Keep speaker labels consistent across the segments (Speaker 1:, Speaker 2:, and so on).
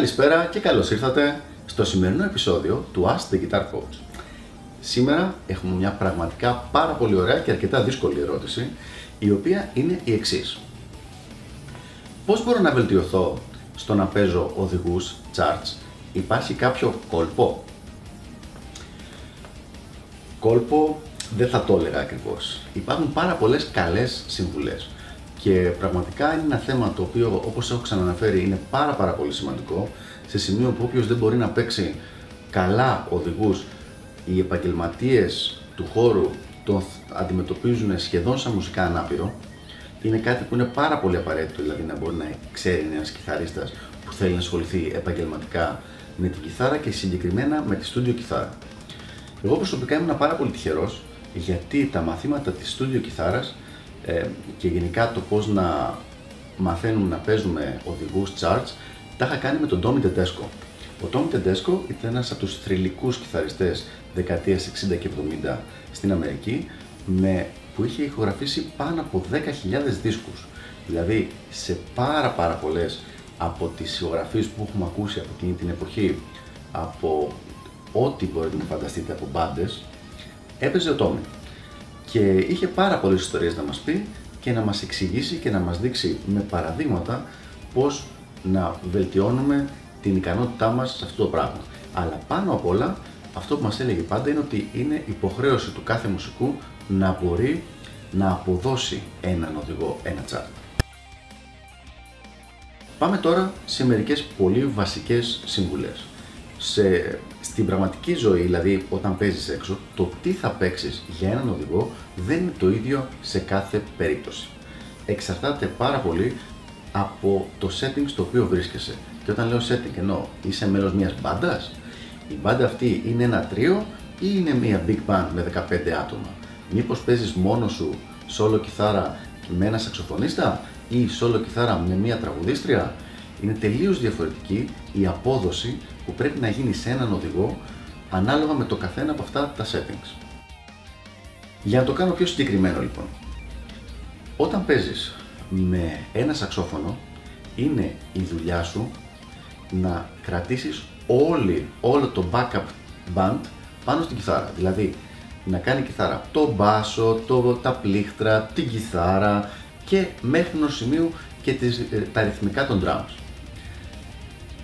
Speaker 1: Καλησπέρα και καλώς ήρθατε στο σημερινό επεισόδιο του Ask the Guitar Coach. Σήμερα έχουμε μια πραγματικά πάρα πολύ ωραία και αρκετά δύσκολη ερώτηση, η οποία είναι η εξής. Πώς μπορώ να βελτιωθώ στο να παίζω οδηγούς, charts, υπάρχει κάποιο κόλπο; Κόλπο δεν θα το έλεγα ακριβώς. Υπάρχουν πάρα πολλές καλές συμβουλές. Και πραγματικά είναι ένα θέμα το οποίο, όπως έχω ξαναναφέρει, είναι πάρα πάρα πολύ σημαντικό, σε σημείο που όποιος δεν μπορεί να παίξει καλά οδηγούς, οι επαγγελματίες του χώρου τον αντιμετωπίζουν σχεδόν σαν μουσικά ανάπηρο, είναι κάτι που είναι πάρα πολύ απαραίτητο, δηλαδή να μπορεί να ξέρει ένας κιθαρίστας που θέλει να ασχοληθεί επαγγελματικά με την κιθάρα και συγκεκριμένα με τη στούντιο κιθάρα. Εγώ προσωπικά ήμουν πάρα πολύ τυχερός γιατί τα μαθήματα της στούντιο κιθάρας ε, και γενικά το πώς να μαθαίνουμε να παίζουμε οδηγούς charts τα είχα κάνει με τον Tommy Tedesco. Ο Tommy Tedesco ήταν ένας από τους θρηλυκούς κιθαριστές δεκαετίας 60 και 70 στην Αμερική με, που είχε ηχογραφήσει πάνω από 10.000 δίσκους. Δηλαδή σε πάρα πάρα πολλές από τις ηχογραφίες που έχουμε ακούσει από εκείνη την εποχή από ό,τι μπορείτε να φανταστείτε από μπάντες, έπαιζε ο Τόμι και είχε πάρα πολλές ιστορίες να μας πει και να μας εξηγήσει και να μας δείξει με παραδείγματα πώς να βελτιώνουμε την ικανότητά μας σε αυτό το πράγμα. Αλλά πάνω απ' όλα αυτό που μας έλεγε πάντα είναι ότι είναι υποχρέωση του κάθε μουσικού να μπορεί να αποδώσει έναν οδηγό, ένα τσάρτ. Πάμε τώρα σε μερικές πολύ βασικές συμβουλές σε, στην πραγματική ζωή, δηλαδή όταν παίζεις έξω, το τι θα παίξεις για έναν οδηγό δεν είναι το ίδιο σε κάθε περίπτωση. Εξαρτάται πάρα πολύ από το setting στο οποίο βρίσκεσαι. Και όταν λέω setting εννοώ, είσαι μέλος μιας μπάντας, η μπάντα αυτή είναι ένα τρίο ή είναι μια big band με 15 άτομα; Μήπως παίζεις μόνος σου solo κιθάρα με ένα σαξοφωνίστα ή solo κιθάρα με μια τραγουδίστρια; Είναι τελείως διαφορετική η απόδοση που πρέπει να γίνει σε έναν οδηγό ανάλογα με το καθένα από αυτά τα settings. Για να το κάνω πιο συγκεκριμένο λοιπόν, όταν παίζεις με ένα σαξόφωνο είναι η δουλειά σου να κρατήσεις όλη, όλο το backup band πάνω στην κιθάρα. Δηλαδή να κάνει κιθάρα το μπάσο, το, τα πλήκτρα, την κιθάρα και μέχρι ενός σημείου και τις, ε, τα ρυθμικά των drums.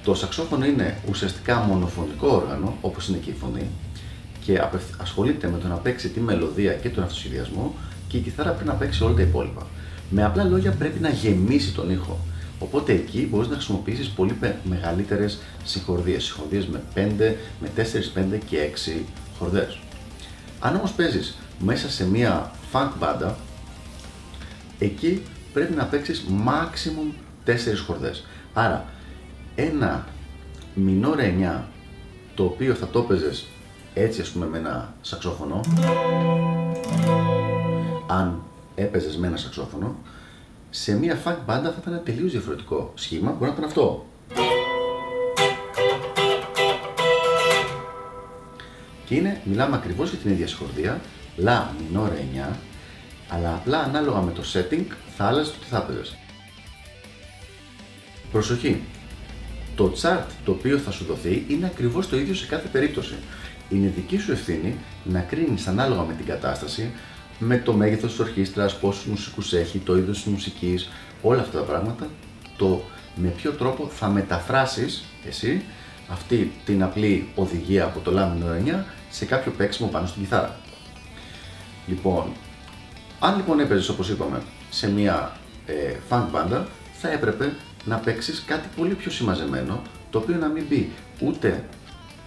Speaker 1: Το σαξόφωνο είναι ουσιαστικά μονοφωνικό όργανο, όπως είναι και η φωνή, και ασχολείται με το να παίξει τη μελωδία και τον αυτοσχεδιασμό και η κιθάρα πρέπει να παίξει όλα τα υπόλοιπα. Με απλά λόγια πρέπει να γεμίσει τον ήχο. Οπότε εκεί μπορείς να χρησιμοποιήσεις πολύ μεγαλύτερες συγχορδίες, συγχορδίες με 5, με 4, 5 και 6 χορδές. Αν όμως παίζεις μέσα σε μια funk μπάντα, εκεί πρέπει να παίξεις maximum 4 χορδές. Άρα ένα μινόρε 9 το οποίο θα το έπαιζες έτσι ας πούμε με ένα σαξόφωνο αν έπαιζες με ένα σαξόφωνο σε μια funk μπάντα θα ήταν τελείως διαφορετικό σχήμα, μπορεί να ήταν αυτό. Και είναι, μιλάμε ακριβώς για την ίδια σχορδία, λα μινόρε 9, αλλά απλά ανάλογα με το setting θα άλλαζες το τι θα έπαιζες. Προσοχή, το chart το οποίο θα σου δοθεί είναι ακριβώς το ίδιο σε κάθε περίπτωση. Είναι δική σου ευθύνη να κρίνεις ανάλογα με την κατάσταση, με το μέγεθος της ορχήστρας, πόσους μουσικούς έχει, το είδος της μουσικής, όλα αυτά τα πράγματα, το με ποιο τρόπο θα μεταφράσεις εσύ αυτή την απλή οδηγία από το λάμινο 9 σε κάποιο παίξιμο πάνω στην κιθάρα. Λοιπόν, αν λοιπόν έπαιζες όπως είπαμε σε μια ε, funk μπάντα, θα έπρεπε να παίξεις κάτι πολύ πιο συμμαζεμένο, το οποίο να μην μπει ούτε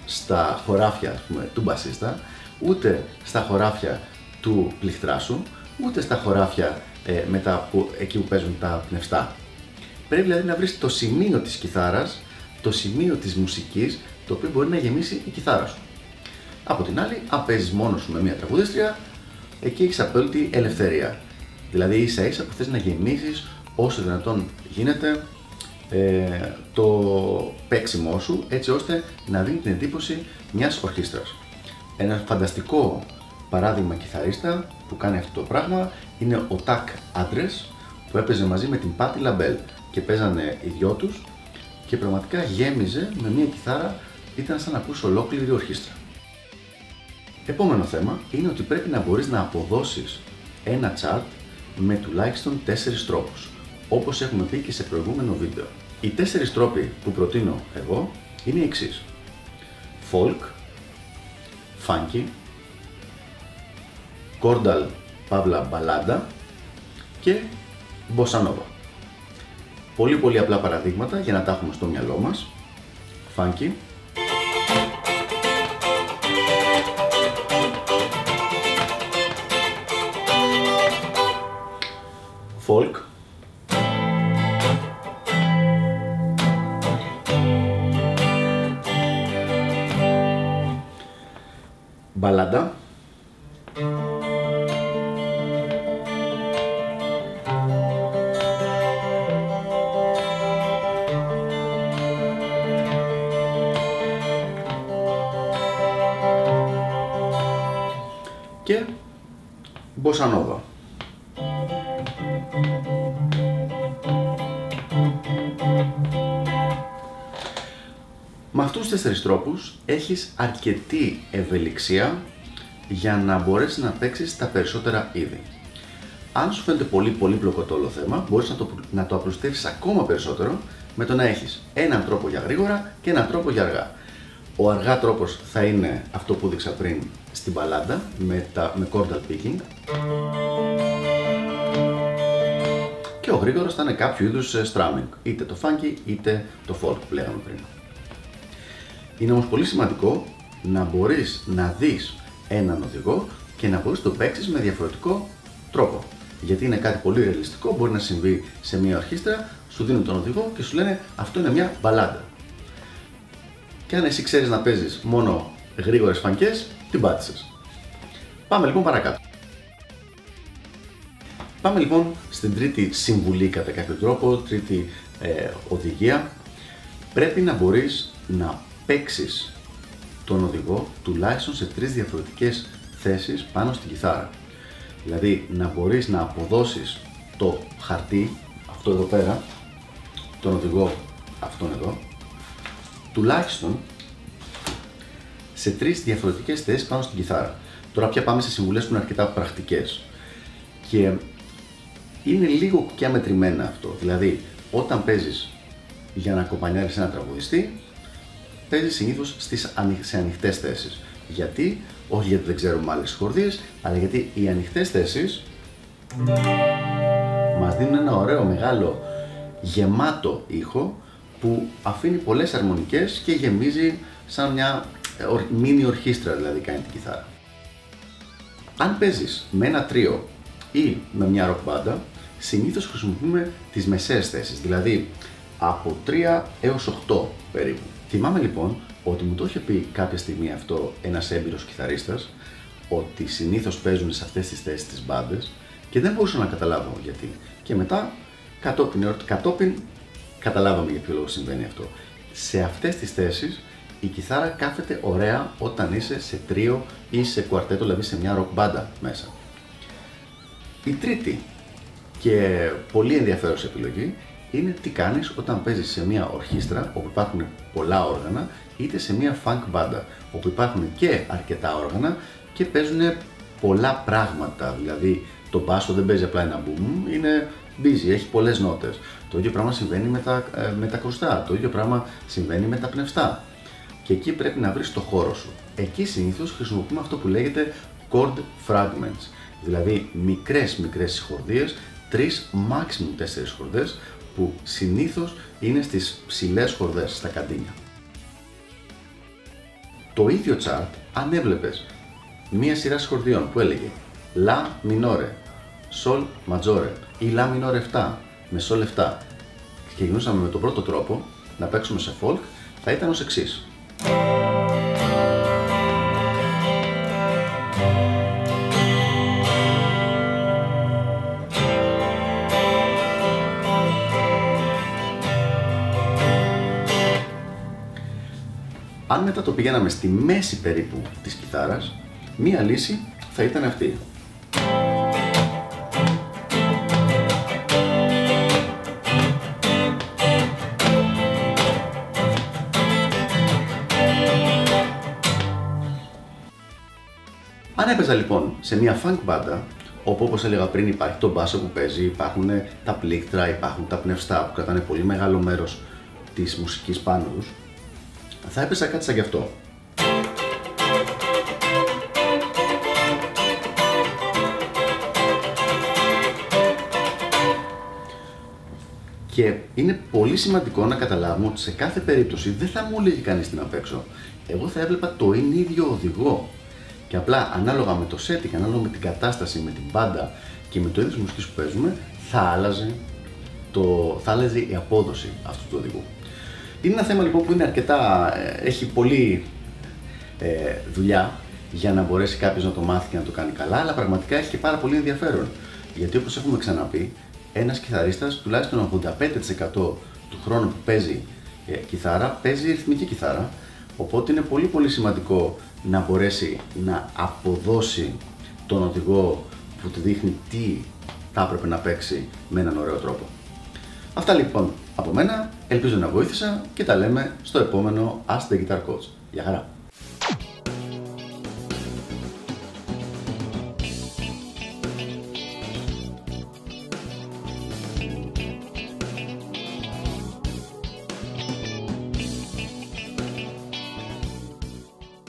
Speaker 1: στα χωράφια πούμε, του μπασίστα, ούτε στα χωράφια του πληκτράσου, ούτε στα χωράφια ε, μετά που, εκεί που παίζουν τα πνευστά. Πρέπει δηλαδή να βρεις το σημείο της κιθάρας, το σημείο της μουσικής, το οποίο μπορεί να γεμίσει η κιθάρα σου. Από την άλλη, αν παίζεις μόνος σου με μια τραγουδίστρια, εκεί έχεις απόλυτη ελευθερία. Δηλαδή ίσα ίσα που θες να γεμίσεις όσο δυνατόν γίνεται ε, το παίξιμό σου έτσι ώστε να δίνει την εντύπωση μιας ορχήστρας. Ένα φανταστικό παράδειγμα κιθαρίστα που κάνει αυτό το πράγμα είναι ο Tuck Andress που έπαιζε μαζί με την Patti LaBelle και παίζανε οι δυο τους και πραγματικά γέμιζε με μια κιθάρα, ήταν σαν να ακούς ολόκληρη ορχήστρα. Επόμενο θέμα είναι ότι πρέπει να μπορείς να αποδώσεις ένα chart με τουλάχιστον 4 τρόπους, όπως έχουμε πει και σε προηγούμενο βίντεο. Οι 4 τρόποι που προτείνω εγώ είναι οι εξής. Folk, Funky, Chordal Παύλα Μπαλάντα και Bossa Nova. Πολύ πολύ απλά παραδείγματα για να τα έχουμε στο μυαλό μας. Funky, μπαλάντα, και μποσανόβα. Με αυτούς τους τέσσερις τρόπους έχεις αρκετή ευελιξία για να μπορέσεις να παίξεις τα περισσότερα είδη. Αν σου φαίνεται πολύ πολύπλοκο το όλο θέμα, μπορείς να το, να το απλουστεύσεις ακόμα περισσότερο με το να έχεις έναν τρόπο για γρήγορα και έναν τρόπο για αργά. Ο αργά τρόπος θα είναι αυτό που δείξα πριν στην μπαλάντα με, τα, με chordal picking και ο γρήγορος θα είναι κάποιο είδους ε, strumming, είτε το funky είτε το folk που λέγαμε πριν. Είναι όμως πολύ σημαντικό να μπορείς να δεις έναν οδηγό και να μπορείς το παίξεις με διαφορετικό τρόπο. Γιατί είναι κάτι πολύ ρεαλιστικό, μπορεί να συμβεί σε μια ορχήστρα, σου δίνουν τον οδηγό και σου λένε αυτό είναι μια μπαλάντα. Και αν εσύ ξέρεις να παίζεις μόνο γρήγορες φανκές, την πάτησες. Πάμε λοιπόν παρακάτω. Πάμε λοιπόν στην τρίτη συμβουλή κατά κάποιο τρόπο, τρίτη ε, οδηγία. Πρέπει να μπορείς να παίξεις τον οδηγό τουλάχιστον σε τρεις διαφορετικές θέσεις πάνω στην κιθάρα. Δηλαδή να μπορείς να αποδώσεις το χαρτί, αυτό εδώ πέρα, τον οδηγό αυτόν εδώ, τουλάχιστον σε τρεις διαφορετικές θέσεις πάνω στην κιθάρα. Τώρα πια πάμε σε συμβουλές που είναι αρκετά πρακτικές. Και είναι λίγο κουκιά μετρημένα αυτό. Δηλαδή, όταν παίζεις για να ακομπανιάρεις ένα τραγουδιστή, παίζει συνήθως σε ανοιχτές θέσεις. Γιατί, όχι γιατί δεν ξέρουμε άλλες χορδίες, αλλά γιατί οι ανοιχτές θέσεις μας δίνουν ένα ωραίο μεγάλο γεμάτο ήχο που αφήνει πολλές αρμονικές και γεμίζει σαν μια μίνι ορχήστρα δηλαδή κάνει την κιθάρα. Αν παίζεις με ένα τρίο ή με μια ροκ μπάντα, συνήθως χρησιμοποιούμε τις μεσαίες θέσεις, δηλαδή από 3 έως 8 περίπου. Θυμάμαι λοιπόν ότι μου το είχε πει κάποια στιγμή αυτό ένας έμπειρος κιθαρίστας, ότι συνήθως παίζουν σε αυτές τις θέσεις τις μπάντες και δεν μπορούσα να καταλάβω γιατί. Και μετά κατόπιν, κατόπιν καταλάβαμε για ποιο λόγο συμβαίνει αυτό. Σε αυτές τις θέσεις η κιθάρα κάθεται ωραία όταν είσαι σε τρίο ή σε κουαρτέτο, δηλαδή σε μια ροκ μπάντα μέσα. Η τρίτη και πολύ ενδιαφέρουσα επιλογή είναι τι κάνεις όταν παίζεις σε μια ορχήστρα όπου υπάρχουν πολλά όργανα είτε σε μια funk μπάντα όπου υπάρχουν και αρκετά όργανα και παίζουν πολλά πράγματα, δηλαδή το μπάσο δεν παίζει απλά ένα boom, είναι busy, έχει πολλές νότες. Το ίδιο πράγμα συμβαίνει με τα, ε, με τα κρουστά, το ίδιο πράγμα συμβαίνει με τα πνευστά. Και εκεί πρέπει να βρεις το χώρο σου. Εκεί συνήθως χρησιμοποιούμε αυτό που λέγεται chord fragments, δηλαδή μικρές μικρές συγχορδίες, τρεις maximum τέσσερις χορδές που συνήθως είναι στις ψηλές χορδές, στα καντίνια. Το ίδιο chart αν έβλεπες μία σειρά σχορδιών που έλεγε La minore, Sol maggiore ή La minore 7 με Sol 7 και γινούσαμε με τον πρώτο τρόπο να παίξουμε σε folk θα ήταν ως εξής. Αν μετά το πηγαίναμε στη μέση περίπου της κιθάρας, μία λύση θα ήταν αυτή. Αν έπαιζα λοιπόν σε μια funk μπάντα, όπου όπως έλεγα πριν υπάρχει το μπάσο που παίζει, υπάρχουν τα πλήκτρα, υπάρχουν τα πνευστά που κρατάνε πολύ μεγάλο μέρος της μουσικής πάνω τους, θα έπαιζα κάτι σαν γι' αυτό. Και είναι πολύ σημαντικό να καταλάβουμε ότι σε κάθε περίπτωση δεν θα μου έλεγε κανείς την απ' έξω. Εγώ θα έβλεπα το ίδιο οδηγό. Και απλά ανάλογα με το setting, ανάλογα με την κατάσταση, με την μπάντα και με το είδος μουσικής που παίζουμε, θα άλλαζε, το, θα άλλαζε η απόδοση αυτού του οδηγού. Είναι ένα θέμα λοιπόν που είναι αρκετά, ε, έχει πολύ ε, δουλειά για να μπορέσει κάποιος να το μάθει και να το κάνει καλά, αλλά πραγματικά έχει και πάρα πολύ ενδιαφέρον. Γιατί όπως έχουμε ξαναπεί, ένας κιθαρίστας τουλάχιστον 85% του χρόνου που παίζει ε, κιθάρα παίζει ρυθμική κιθάρα. Οπότε είναι πολύ πολύ σημαντικό να μπορέσει να αποδώσει τον οδηγό που του δείχνει τι θα έπρεπε να παίξει με έναν ωραίο τρόπο. Αυτά λοιπόν από μένα, ελπίζω να βοήθησα και τα λέμε στο επόμενο Ask the Guitar Coach. Γεια χαρά!